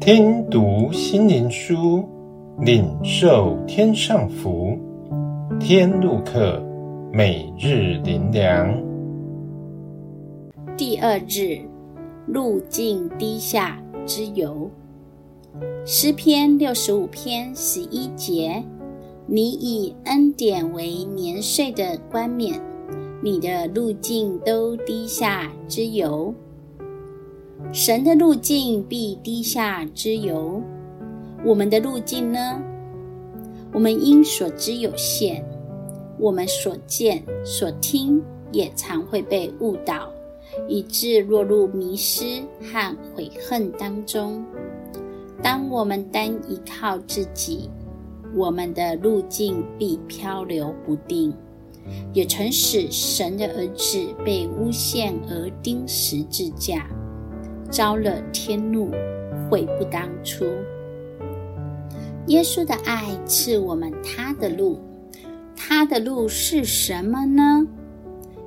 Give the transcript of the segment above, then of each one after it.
听读心灵书，领受天上福。天路客，每日灵粮。第二日，路径低下之由。诗篇六十五篇十一节：你以恩典为年岁的冠冕，你的路径都低下之由。神的路径必低下之由。我们的路径呢？我们因所知有限，我们所见所听也常会被误导，以致落入迷失和悔恨当中。当我们单依靠自己，我们的路径必漂流不定，也曾使神的儿子被诬陷而钉十字架。遭了天怒，悔不当初。耶稣的爱赐我们他的路，他的路是什么呢？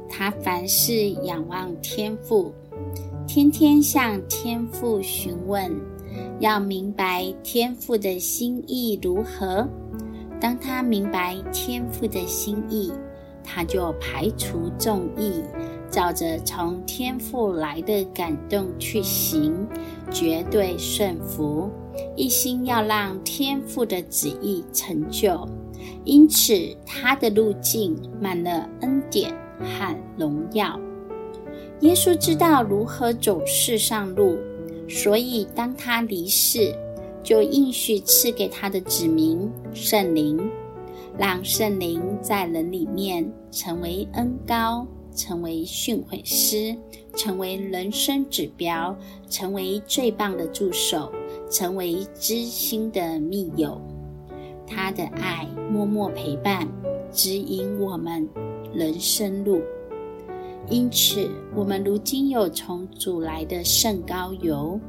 他凡事仰望天父，天天向天父询问，要明白天父的心意如何。当他明白天父的心意，他就排除众议。照着从天父来的感动去行，绝对顺服，一心要让天父的旨意成就。因此，他的路径满了恩典和荣耀。耶稣知道如何走世上路，所以当他离世，就应许赐给他的子民圣灵，让圣灵在人里面成为恩膏。成为训诲师，成为人生指标，成为最棒的助手，成为知心的密友。他的爱默默陪伴，指引我们人生路。因此，我们如今有从主来的圣膏油，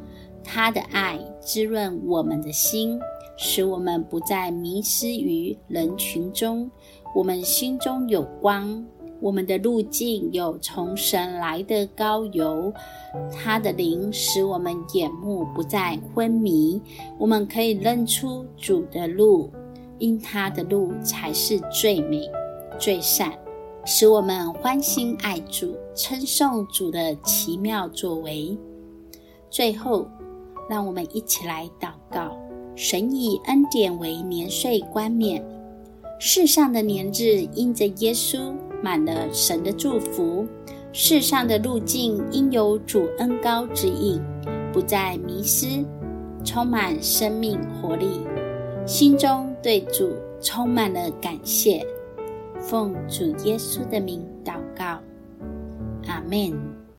他的爱滋润我们的心，使我们不再迷失于人群中。我们心中有光。我们的路径有从神来的高油，他的灵使我们眼目不再昏迷。我们可以认出主的路，因他的路才是最美、最善，使我们欢欣爱主，称颂主的奇妙作为。最后，让我们一起来祷告：神以恩典为年岁冠冕，世上的年日因着耶稣。满了神的祝福，世上的路径应有主恩高指引，不再迷失，充满生命活力，心中对主充满了感谢。奉主耶稣的名祷告，阿门。